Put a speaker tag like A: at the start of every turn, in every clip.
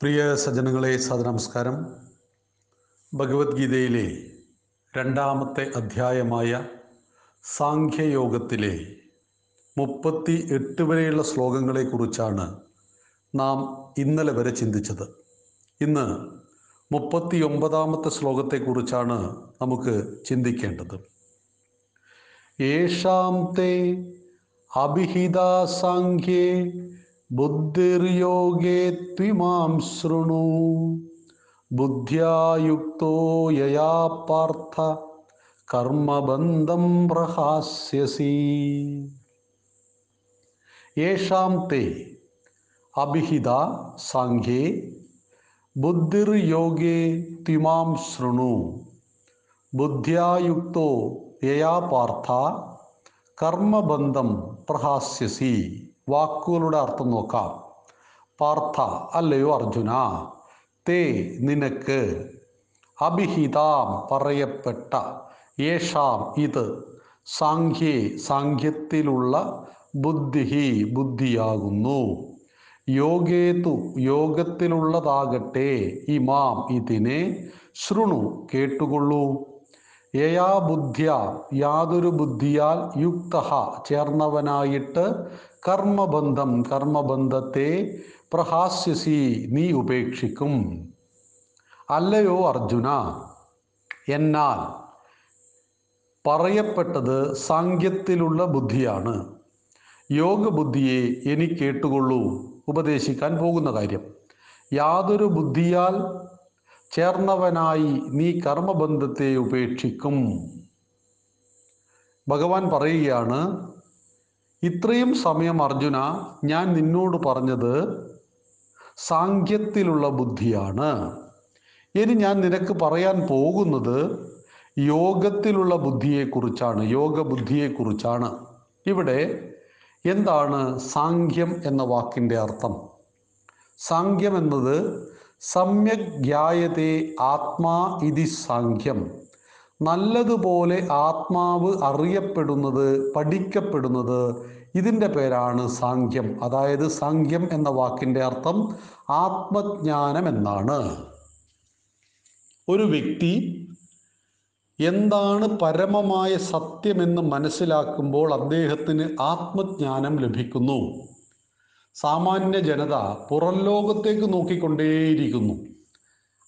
A: പ്രിയ സജ്ജനങ്ങളെ സദനമസ്കാരം ഭഗവത്ഗീതയിലെ രണ്ടാമത്തെ അധ്യായമായ സാഖ്യയോഗത്തിലെ മുപ്പത്തി എട്ട് വരെയുള്ള ശ്ലോകങ്ങളെക്കുറിച്ചാണ് നാം ഇന്നലെ വരെ ചിന്തിച്ചത്. ഇന്ന് മുപ്പത്തി ഒമ്പതാമത്തെ ശ്ലോകത്തെക്കുറിച്ചാണ് നമുക്ക് ചിന്തിക്കേണ്ടത്. യേഷാം തേ അഭിഹിതാ സാഖ്യേ ബുദ്ധിർയോഗേ ത്വിമാം ശൃണു ബുദ്ധ്യായുക്തോ യയാ പാർത്ഥ കർമ്മബന്ധം പ്രഹാസ്യസി യേഷാം തേ അഭിഹിത സാഖ്യേ ബുദ്ധിർയോഗേ ത്വിമാം ശൃണു ബുദ്ധ്യായുക്തോ യയാ പാർത്ഥ കർമ്മബന്ധം പ്രഹാസ്യസി വാക്കുകളുടെ അർത്ഥം നോക്കാം. പാർത്ഥ അല്ലയോ അർജുന? തേ നിനക്ക് അഭിഹിതാം പറയപ്പെട്ട യേഷാം ഇത് സാഖ്യേ സാഖ്യത്തിലുള്ള ബുദ്ധിഹി ബുദ്ധിയാകുന്നു. യോഗേതു യോഗത്തിലുള്ളതാകട്ടെ ഇമാം ഇതിനെ ശൃണു കേട്ടുകൊള്ളൂ. യയാ ബുദ്ധ്യ യാതൊരു ബുദ്ധിയാൽ യുക്ത ചേർന്നവനായിട്ട് കർമ്മബന്ധം കർമ്മബന്ധത്തെ പ്രഹാസ്യസി നീ ഉപേക്ഷിക്കും. അല്ലയോ അർജുന എന്നാൽ പറയപ്പെട്ടത് സാങ്ക്യത്തിലുള്ള ബുദ്ധിയാണ്. യോഗബുദ്ധിയെ എനിക്ക് കേട്ടുകൊള്ളൂ ഉപദേശിക്കാൻ പോകുന്ന കാര്യം. യാതൊരു ബുദ്ധിയാൽ ചേർന്നവനായി നീ കർമ്മബന്ധത്തെ ഉപേക്ഷിക്കും. ഭഗവാൻ പറയുകയാണ് ഇത്രയും സമയം അർജുന ഞാൻ നിന്നോട് പറഞ്ഞത് സാങ്ക്യത്തിലുള്ള ബുദ്ധിയാണ്. ഇനി ഞാൻ നിനക്ക് പറയാൻ പോകുന്നത് യോഗത്തിലുള്ള ബുദ്ധിയെക്കുറിച്ചാണ് യോഗ ബുദ്ധിയെക്കുറിച്ചാണ് ഇവിടെ എന്താണ് സാങ്ക്യം എന്ന വാക്കിന്റെ അർത്ഥം? സാങ്ക്യം എന്നത് സമ്യക് ആത്മാ ഇതി സാഖ്യം. നല്ലതുപോലെ ആത്മാവ് അറിയപ്പെടുന്നത് പഠിക്കപ്പെടുന്നത് ഇതിന്റെ പേരാണ് സാഖ്യം. അതായത് സാഖ്യം എന്ന വാക്കിന്റെ അർത്ഥം ആത്മജ്ഞാനം എന്നാണ്. ഒരു വ്യക്തി എന്താണ് പരമമായ സത്യമെന്ന് മനസ്സിലാക്കുമ്പോൾ അദ്ദേഹത്തിന് ആത്മജ്ഞാനം ലഭിക്കുന്നു. സാമാന്യ ജനത പുറം ലോകത്തേക്ക് നോക്കിക്കൊണ്ടേയിരിക്കുന്നു.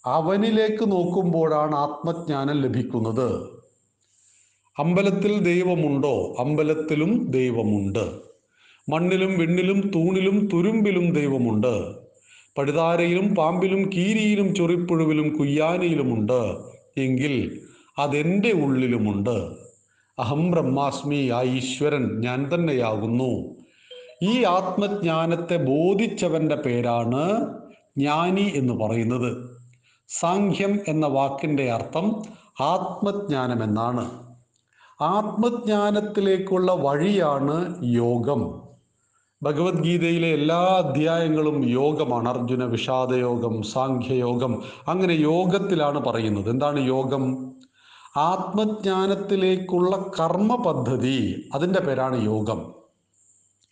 A: അവനിലേക്ക് നോക്കുമ്പോഴാണ് ആത്മജ്ഞാനം ലഭിക്കുന്നത്. അമ്പലത്തിൽ ദൈവമുണ്ടോ? അമ്പലത്തിലും ദൈവമുണ്ട്. മണ്ണിലും വെണ്ണിലും തൂണിലും തുരുമ്പിലും ദൈവമുണ്ട്. പഴുതാരയിലും പാമ്പിലും കീരിയിലും ചൊറിപ്പുഴുവിലും കുയ്യാനയിലുമുണ്ട്. എങ്കിൽ അതെന്റെ ഉള്ളിലുമുണ്ട്. അഹം ബ്രഹ്മാസ്മി ആ ഈശ്വരൻ ഞാൻ തന്നെയാകുന്നു. ഈ ആത്മജ്ഞാനത്തെ ബോധിച്ചവന്റെ പേരാണ് ജ്ഞാനി എന്ന് പറയുന്നത്. സാഖ്യം എന്ന വാക്കിന്റെ അർത്ഥം ആത്മജ്ഞാനം എന്നാണ്. ആത്മജ്ഞാനത്തിലേക്കുള്ള വഴിയാണ് യോഗം. ഭഗവത്ഗീതയിലെ എല്ലാ അധ്യായങ്ങളും യോഗമാണ്. അർജുന വിഷാദയോഗം സാഖ്യയോഗം അങ്ങനെ യോഗത്തിലാണ് പറയുന്നത്. എന്താണ് യോഗം? ആത്മജ്ഞാനത്തിലേക്കുള്ള കർമ്മ പദ്ധതി അതിന്റെ പേരാണ് യോഗം.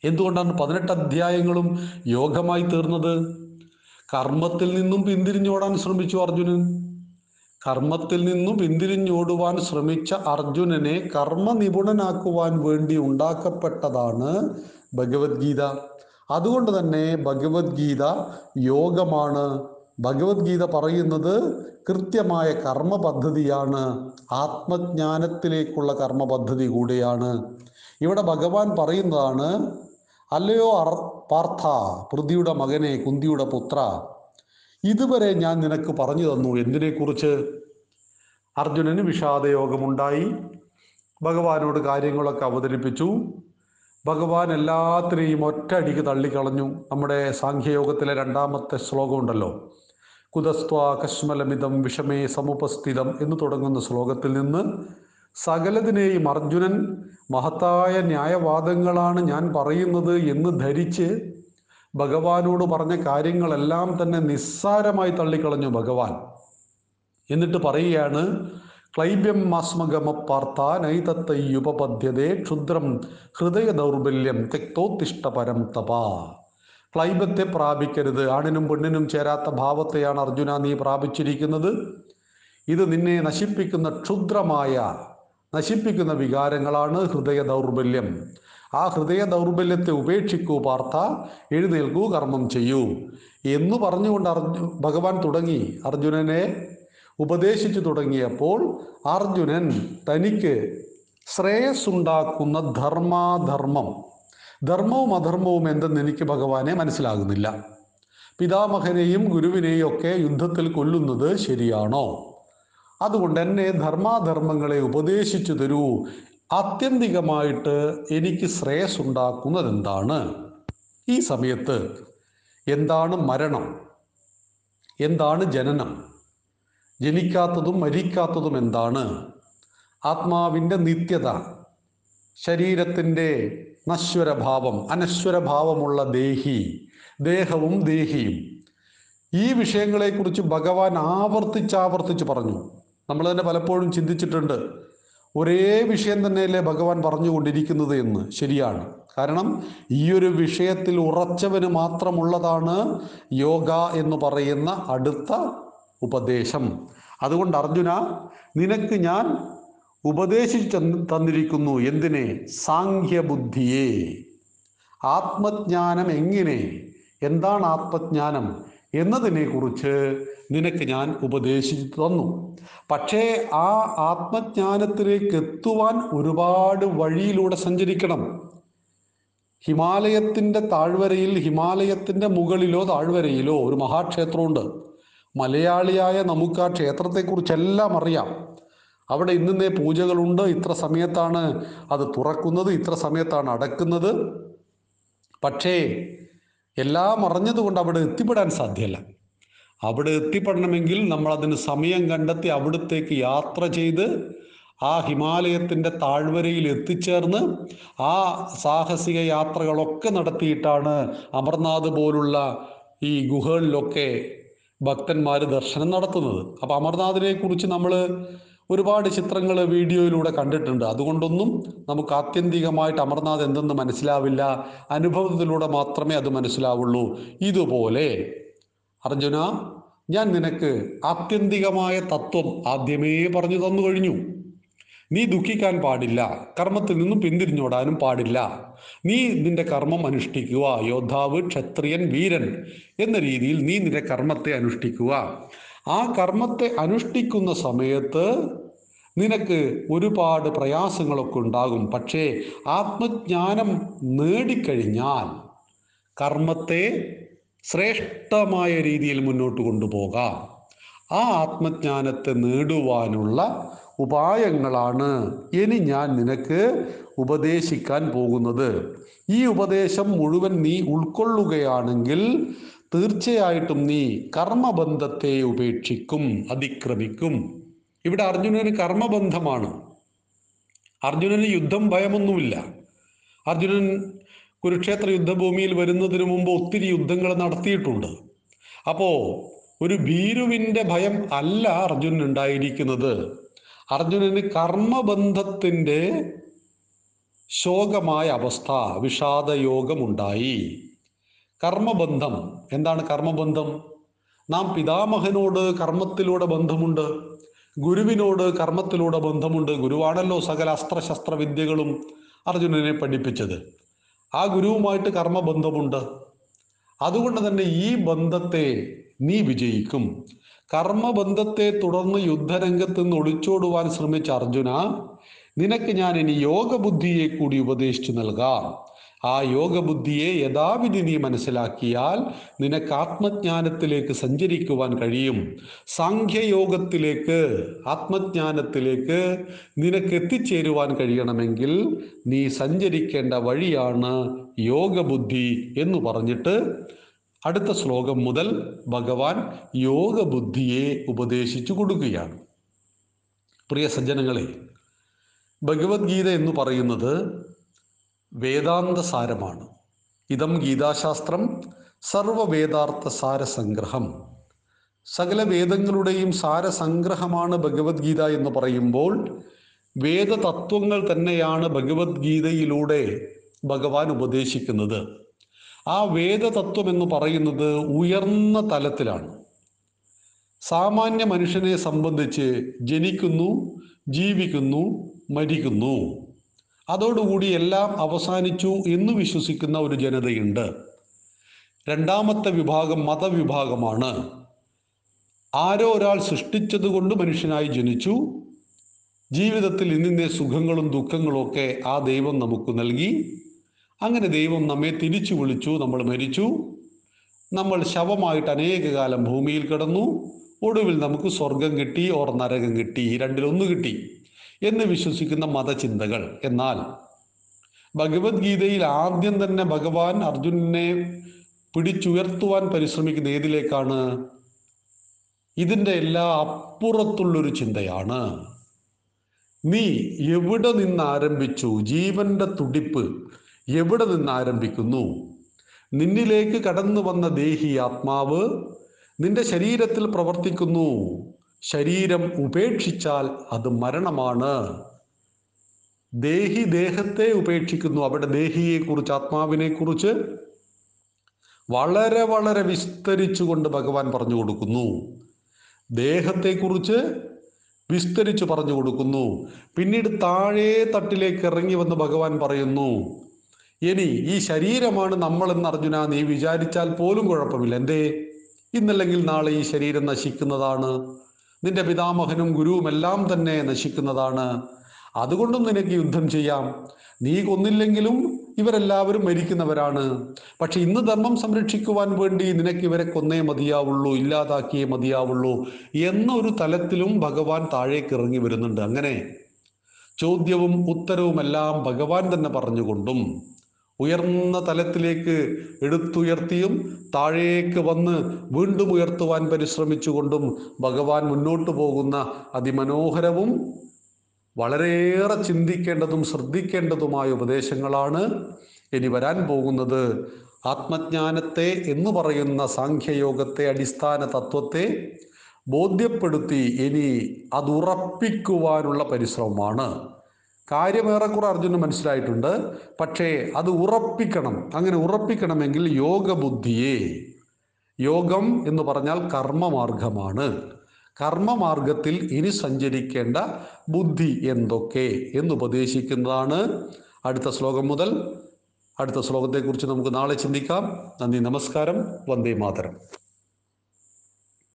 A: എന്തുകൊണ്ടാണ് പതിനെട്ട് അധ്യായങ്ങളും യോഗമായി തീർന്നത്? കർമ്മത്തിൽ നിന്നും പിന്തിരിഞ്ഞോടാൻ ശ്രമിച്ചു അർജുനൻ. കർമ്മത്തിൽ നിന്നും പിന്തിരിഞ്ഞോടുവാൻ ശ്രമിച്ച അർജുനനെ കർമ്മ നിപുണനാക്കുവാൻ വേണ്ടി ഉണ്ടാക്കപ്പെട്ടതാണ് ഭഗവത്ഗീത. അതുകൊണ്ട് തന്നെ ഭഗവത്ഗീത യോഗമാണ്. ഭഗവത്ഗീത പറയുന്നത് കൃത്യമായ കർമ്മ പദ്ധതിയാണ് ആത്മജ്ഞാനത്തിലേക്കുള്ള കർമ്മ പദ്ധതി കൂടിയാണ്. ഇവിടെ ഭഗവാൻ പറയുന്നതാണ് അല്ലയോ അർ പാർത്ഥ പൃഥ്വിയുടെ മകനെ കുന്തിയുടെ പുത്ര ഇതുവരെ ഞാൻ നിനക്ക് പറഞ്ഞു തന്നു. എന്തിനെക്കുറിച്ച്? അർജുനന് വിഷാദയോഗമുണ്ടായി. ഭഗവാനോട് കാര്യങ്ങളൊക്കെ അവതരിപ്പിച്ചു. ഭഗവാൻ എല്ലാത്തിനെയും ഒറ്റയടിക്ക് തള്ളിക്കളഞ്ഞു. നമ്മുടെ സാഖ്യയോഗത്തിലെ രണ്ടാമത്തെ ശ്ലോകമുണ്ടല്ലോ കുതസ്ത്വ കശ്മലമിതം വിഷമേ സമുപസ്ഥിതം എന്ന് തുടങ്ങുന്ന ശ്ലോകത്തിൽ നിന്ന് സകലതിനെയും അർജുനൻ മഹത്തായ ന്യായവാദങ്ങളാണ് ഞാൻ പറയുന്നത് എന്ന് ധരിച്ച് ഭഗവാനോട് പറഞ്ഞ കാര്യങ്ങളെല്ലാം തന്നെ നിസ്സാരമായി തള്ളിക്കളഞ്ഞു ഭഗവാൻ. എന്നിട്ട് പറയുകയാണ് ക്ലൈബ്യം മാസ്മഗമ പാർത്ഥ നൈതത്തയ്യുപപദ്യതേ ക്ഷുദ്രം ഹൃദയ ദൗർബല്യം തെക്തോത്തിഷ്ടപരം തപ. ക്ലൈബത്തെ പ്രാപിക്കരുത്. ആണിനും പെണ്ണിനും ചേരാത്ത ഭാവത്തെയാണ് അർജുന നീ പ്രാപിച്ചിരിക്കുന്നത്. ഇത് നിന്നെ നശിപ്പിക്കുന്ന ക്ഷുദ്രമായ നശിപ്പിക്കുന്ന വികാരങ്ങളാണ് ഹൃദയ ദൗർബല്യം ആ ഹൃദയ ദൗർബല്യത്തെ ഉപേക്ഷിക്കൂ പാർത്ഥ. എഴുന്നേൽക്കൂ കർമ്മം ചെയ്യൂ. എന്ന് പറഞ്ഞുകൊണ്ട് അർജു ഭഗവാൻ തുടങ്ങി. അർജുനനെ ഉപദേശിച്ചു തുടങ്ങിയപ്പോൾ അർജുനൻ തനിക്ക് ശ്രേയസ്സുണ്ടാക്കുന്ന ധർമാധർമ്മം. ധർമ്മവും അധർമ്മവും എന്തെന്ന് എനിക്ക് ഭഗവാനെ മനസ്സിലാകുന്നില്ല. പിതാമഹനെയും ഗുരുവിനെയും ഒക്കെ യുദ്ധത്തിൽ കൊല്ലുന്നത് ശരിയാണോ? അതുകൊണ്ട് എന്നെ ധർമാധർമ്മങ്ങളെ ഉപദേശിച്ചു തരൂ. ആത്യന്തികമായിട്ട് എനിക്ക് ശ്രേയസ് ഉണ്ടാക്കുന്നത് എന്താണ്? ഈ സമയത്ത് എന്താണ് മരണം? എന്താണ് ജനനം? ജനിക്കാത്തതും മരിക്കാത്തതും എന്താണ്? ആത്മാവിന്റെ നിത്യത ശരീരത്തിന്റെ നശ്വരഭാവം അനശ്വരഭാവമുള്ള ദേഹി ദേഹവും ദേഹിയും. ഈ വിഷയങ്ങളെക്കുറിച്ച് ഭഗവാൻ ആവർത്തിച്ചാവർത്തിച്ച് പറഞ്ഞു. നമ്മൾ തന്നെ പലപ്പോഴും ചിന്തിച്ചിട്ടുണ്ട് ഒരേ വിഷയം തന്നെയല്ലേ ഭഗവാൻ പറഞ്ഞുകൊണ്ടിരിക്കുന്നത് എന്ന്. ശരിയാണ്. കാരണം ഈ ഒരു വിഷയത്തിൽ ഉറച്ചവന് മാത്രമുള്ളതാണ് യോഗ എന്ന് പറയുന്ന അടുത്ത ഉപദേശം. അതുകൊണ്ട് അർജുന നിനക്ക് ഞാൻ ഉപദേശിച്ചു തന്നിരിക്കുന്നു. എന്തിനെ? സാഖ്യബുദ്ധിയെ. ആത്മജ്ഞാനം എങ്ങനെ? എന്താണ് ആത്മജ്ഞാനം? എന്നതിനെക്കുറിച്ച് നിനക്ക് ഞാൻ ഉപദേശിച്ചു തന്നു. പക്ഷേ ആ ആത്മജ്ഞാനത്തിലേക്ക് എത്തുവാൻ ഒരുപാട് വഴിയിലൂടെ സഞ്ചരിക്കണം. ഹിമാലയത്തിന്റെ താഴ്വരയിൽ ഹിമാലയത്തിന്റെ മുകളിലോ താഴ്വരയിലോ ഒരു മഹാക്ഷേത്രമുണ്ട്. മലയാളിയായ നമുക്ക് ആ ക്ഷേത്രത്തെക്കുറിച്ചെല്ലാം അറിയാം. അവിടെ ഇന്നേ പൂജകളുണ്ട്. ഇത്ര സമയത്താണ് അത് തുറക്കുന്നത്. ഇത്ര സമയത്താണ് അടക്കുന്നത്. പക്ഷേ എല്ലാം അറിഞ്ഞതുകൊണ്ട് അവിടെ എത്തിപ്പെടാൻ സാധ്യമല്ല അവിടെ എത്തിപ്പെടണമെങ്കിൽ നമ്മൾ അതിന് സമയം കണ്ടെത്തി അവിടത്തേക്ക് യാത്ര ചെയ്ത് ആ ഹിമാലയത്തിന്റെ താഴ്വരയിൽ എത്തിച്ചേർന്ന് ആ സാഹസിക യാത്രകളൊക്കെ നടത്തിയിട്ടാണ് അമർനാഥ് പോലുള്ള ഈ ഗുഹകളിലൊക്കെ ഭക്തന്മാർ ദർശനം നടത്തുന്നത്. അപ്പോൾ അമർനാഥിനെ കുറിച്ച് നമ്മൾ ഒരുപാട് ചിത്രങ്ങൾ വീഡിയോയിലൂടെ കണ്ടിട്ടുണ്ട്. അതുകൊണ്ടൊന്നും നമുക്ക് ആത്യന്തികമായിട്ട് അമർനാഥ് എന്തെന്ന് മനസ്സിലാവില്ല. അനുഭവത്തിലൂടെ മാത്രമേ അത് മനസ്സിലാവുള്ളൂ. ഇതുപോലെ അർജുന ഞാൻ നിനക്ക് ആത്യന്തികമായ തത്വം ആദ്യമേ പറഞ്ഞു തന്നു കഴിഞ്ഞു. നീ ദുഃഖിക്കാൻ പാടില്ല. കർമ്മത്തിൽ നിന്നും പിന്തിരിഞ്ഞോടാനും പാടില്ല. നീ നിന്റെ കർമ്മം അനുഷ്ഠിക്കുക. യോദ്ധാവ് ക്ഷത്രിയൻ വീരൻ എന്ന രീതിയിൽ നീ നിന്റെ കർമ്മത്തെ അനുഷ്ഠിക്കുക. ആ കർമ്മത്തെ അനുഷ്ഠിക്കുന്ന സമയത്ത് നിനക്ക് ഒരുപാട് പ്രയാസങ്ങളൊക്കെ ഉണ്ടാകും. പക്ഷേ ആത്മജ്ഞാനം നേടിക്കഴിഞ്ഞാൽ കർമ്മത്തെ ശ്രേഷ്ഠമായ രീതിയിൽ മുന്നോട്ട് കൊണ്ടുപോകാം. ആ ആത്മജ്ഞാനത്തെ നേടുവാനുള്ള ഉപായങ്ങളാണ് ഇനി ഞാൻ നിനക്ക് ഉപദേശിക്കാൻ പോകുന്നത്. ഈ ഉപദേശം മുഴുവൻ നീ ഉൾക്കൊള്ളുകയാണെങ്കിൽ തീർച്ചയായിട്ടും നീ കർമ്മബന്ധത്തെ ഉപേക്ഷിക്കും അതിക്രമിക്കും. ഇവിടെ അർജുനന് കർമ്മബന്ധമാണ്. അർജുനന് യുദ്ധം ഭയമൊന്നുമില്ല. അർജുനൻ കുരുക്ഷേത്ര യുദ്ധഭൂമിയിൽ വരുന്നതിന് മുമ്പ് ഒത്തിരി യുദ്ധങ്ങൾ നടത്തിയിട്ടുണ്ട്. അപ്പോൾ ഒരു ഭീരുവിന്റെ ഭയം അല്ല അർജുനൻ ഉണ്ടായിരിക്കുന്നത് അർജുനന് കർമ്മബന്ധത്തിന്റെ ശോകമായ അവസ്ഥ വിഷാദയോഗമുണ്ടായി. കർമ്മബന്ധം. എന്താണ് കർമ്മബന്ധം? നാം പിതാമഹനോട് കർമ്മത്തിലൂടെ ബന്ധമുണ്ട്. ഗുരുവിനോട് കർമ്മത്തിലൂടെ ബന്ധമുണ്ട്. ഗുരുവാണല്ലോ സകല അസ്ത്രശസ്ത്ര വിദ്യകളും അർജുനനെ പഠിപ്പിച്ചത്. ആ ഗുരുവുമായിട്ട് കർമ്മബന്ധമുണ്ട്. അതുകൊണ്ട് തന്നെ ഈ ബന്ധത്തെ നീ വിജയിക്കും. കർമ്മബന്ധത്തെ തുടർന്ന് യുദ്ധരംഗത്ത് നിന്ന് ഒളിച്ചോടുവാൻ ശ്രമിച്ച അർജുന നിനക്ക് ഞാൻ ഇനി യോഗബുദ്ധിയെ കൂടി ഉപദേശിച്ചു നൽകാം. ആ യോഗബുദ്ധിയെ യഥാവിധി നീ മനസ്സിലാക്കിയാൽ നിനക്ക് ആത്മജ്ഞാനത്തിലേക്ക് സഞ്ചരിക്കുവാൻ കഴിയും. സാഖ്യയോഗത്തിലേക്ക് ആത്മജ്ഞാനത്തിലേക്ക് നിനക്ക് എത്തിച്ചേരുവാൻ കഴിയണമെങ്കിൽ നീ സഞ്ചരിക്കേണ്ട വഴിയാണ് യോഗബുദ്ധി എന്ന് പറഞ്ഞിട്ട് അടുത്ത ശ്ലോകം മുതൽ ഭഗവാൻ യോഗബുദ്ധിയെ ഉപദേശിച്ചു കൊടുക്കുകയാണ്. പ്രിയ സജ്ജനങ്ങളെ ഭഗവത്ഗീത എന്ന് പറയുന്നത് വേദാന്ത സാരമാണ് ഇതം ഗീതാശാസ്ത്രം സർവവേദാർത്ഥ സാരസംഗ്രഹം സകല വേദങ്ങളുടെയും സാരസംഗ്രഹമാണ് ഭഗവത്ഗീത എന്ന് പറയുമ്പോൾ വേദതത്വങ്ങൾ തന്നെയാണ് ഭഗവത്ഗീതയിലൂടെ ഭഗവാൻ ഉപദേശിക്കുന്നത്. ആ വേദതത്വം എന്ന് പറയുന്നത് ഉയർന്ന തലത്തിലാണ്. സാമാന്യ മനുഷ്യനെ സംബന്ധിച്ച് ജനിക്കുന്നു ജീവിക്കുന്നു മരിക്കുന്നു. അതോടുകൂടി എല്ലാം അവസാനിച്ചു എന്ന് വിശ്വസിക്കുന്ന ഒരു ജനതയുണ്ട്. രണ്ടാമത്തെ വിഭാഗം മതവിഭാഗമാണ്. ആരോ ഒരാൾ സൃഷ്ടിച്ചത് കൊണ്ട് മനുഷ്യനായി ജനിച്ചു. ജീവിതത്തിൽ ഇന്നിന്നെ സുഖങ്ങളും ദുഃഖങ്ങളും ഒക്കെ ആ ദൈവം നമുക്ക് നൽകി. അങ്ങനെ ദൈവം നമ്മെ തിരിച്ചു വിളിച്ചു നമ്മൾ മരിച്ചു. നമ്മൾ ശവമായിട്ട് അനേക കാലം ഭൂമിയിൽ കിടന്നു. ഒടുവിൽ നമുക്ക് സ്വർഗം കിട്ടി ഓർ നരകം കിട്ടി. രണ്ടിലൊന്ന് കിട്ടി. എന്ന് വിശ്വസിക്കുന്ന മതചിന്തകൾ. എന്നാൽ ഭഗവത്ഗീതയിൽ ആദ്യം തന്നെ ഭഗവാൻ അർജുനനെ പിടിച്ചുയർത്തുവാൻ പരിശ്രമിക്കുന്ന ഏതിലേക്കാണ്? ഇതിന്റെ എല്ലാ അപ്പുറത്തുള്ളൊരു ചിന്തയാണ്. നീ എവിടെ നിന്ന് ആരംഭിച്ചു ജീവന്റെ തുടിപ്പ് എവിടെ നിന്ന് ആരംഭിക്കുന്നു നിന്നിലേക്ക് കടന്നു വന്ന ദേഹി ആത്മാവ് നിന്റെ ശരീരത്തിൽ പ്രവർത്തിക്കുന്നു. ശരീരം ഉപേക്ഷിച്ചാൽ അത് മരണമാണ്. ദേഹി ദേഹത്തെ ഉപേക്ഷിക്കുന്നു. അവിടെ ആത്മാവിനെ കുറിച്ച് വളരെ വളരെ വിസ്തരിച്ചുകൊണ്ട് ഭഗവാൻ പറഞ്ഞു കൊടുക്കുന്നു. ദേഹത്തെക്കുറിച്ച് വിസ്തരിച്ചു പറഞ്ഞു കൊടുക്കുന്നു. പിന്നീട് താഴെ തട്ടിലേക്ക് ഇറങ്ങി വന്ന് ഭഗവാൻ പറയുന്നു ഇനി ഈ ശരീരമാണ് നമ്മളെന്ന് അർജുന നീ വിചാരിച്ചാൽ പോലും കുഴപ്പമില്ല. എന്തേ? ഇന്നല്ലെങ്കിൽ നാളെ ഈ ശരീരം നശിക്കുന്നതാണ്. നിന്റെ പിതാമഹനും ഗുരുവും എല്ലാം തന്നെ നശിക്കുന്നതാണ്. അതുകൊണ്ടും നിനക്ക് യുദ്ധം ചെയ്യാം. നീ കൊന്നില്ലെങ്കിലും ഇവരെല്ലാവരും മരിക്കുന്നവരാണ്. പക്ഷെ ഇന്ന് ധർമ്മം സംരക്ഷിക്കുവാൻ വേണ്ടി നിനക്ക് ഇവരെ കൊന്നേ മതിയാവുള്ളൂ ഇല്ലാതാക്കിയേ മതിയാവുള്ളൂ എന്നൊരു തലത്തിലും ഭഗവാൻ താഴേക്ക് ഇറങ്ങി വരുന്നുണ്ട്. അങ്ങനെ ചോദ്യവും ഉത്തരവുമെല്ലാം ഭഗവാൻ തന്നെ പറഞ്ഞുകൊണ്ടും ഉയർന്ന തലത്തിലേക്ക് എടുത്തുയർത്തിയും താഴേക്ക് വന്ന് വീണ്ടും ഉയർത്തുവാൻ പരിശ്രമിച്ചുകൊണ്ടും ഭഗവാൻ മുന്നോട്ടു പോകുന്ന അതിമനോഹരവും വളരെയേറെ ചിന്തിക്കേണ്ടതും ശ്രദ്ധിക്കേണ്ടതുമായ ഉപദേശങ്ങളാണ് ഇനി വരാൻ പോകുന്നത്. ആത്മജ്ഞാനത്തെ എന്ന് പറയുന്ന സാഖ്യയോഗത്തെ അടിസ്ഥാന തത്വത്തെ ബോധ്യപ്പെടുത്തി ഇനി അത് ഉറപ്പിക്കുവാനുള്ള പരിശ്രമമാണ്. കാര്യമേറെക്കുറെ അർജുന് മനസ്സിലായിട്ടുണ്ട്. പക്ഷേ അത് ഉറപ്പിക്കണം. അങ്ങനെ ഉറപ്പിക്കണമെങ്കിൽ യോഗബുദ്ധിയെ. യോഗം എന്ന് പറഞ്ഞാൽ കർമ്മമാർഗമാണ്. കർമ്മമാർഗത്തിൽ ഇനി സഞ്ചരിക്കേണ്ട ബുദ്ധി എന്തൊക്കെ എന്ന് ഉപദേശിക്കുന്നതാണ് അടുത്ത ശ്ലോകം മുതൽ. അടുത്ത ശ്ലോകത്തെക്കുറിച്ച് നമുക്ക് നാളെ ചിന്തിക്കാം. നന്ദി നമസ്കാരം. വന്ദേ മാതരം.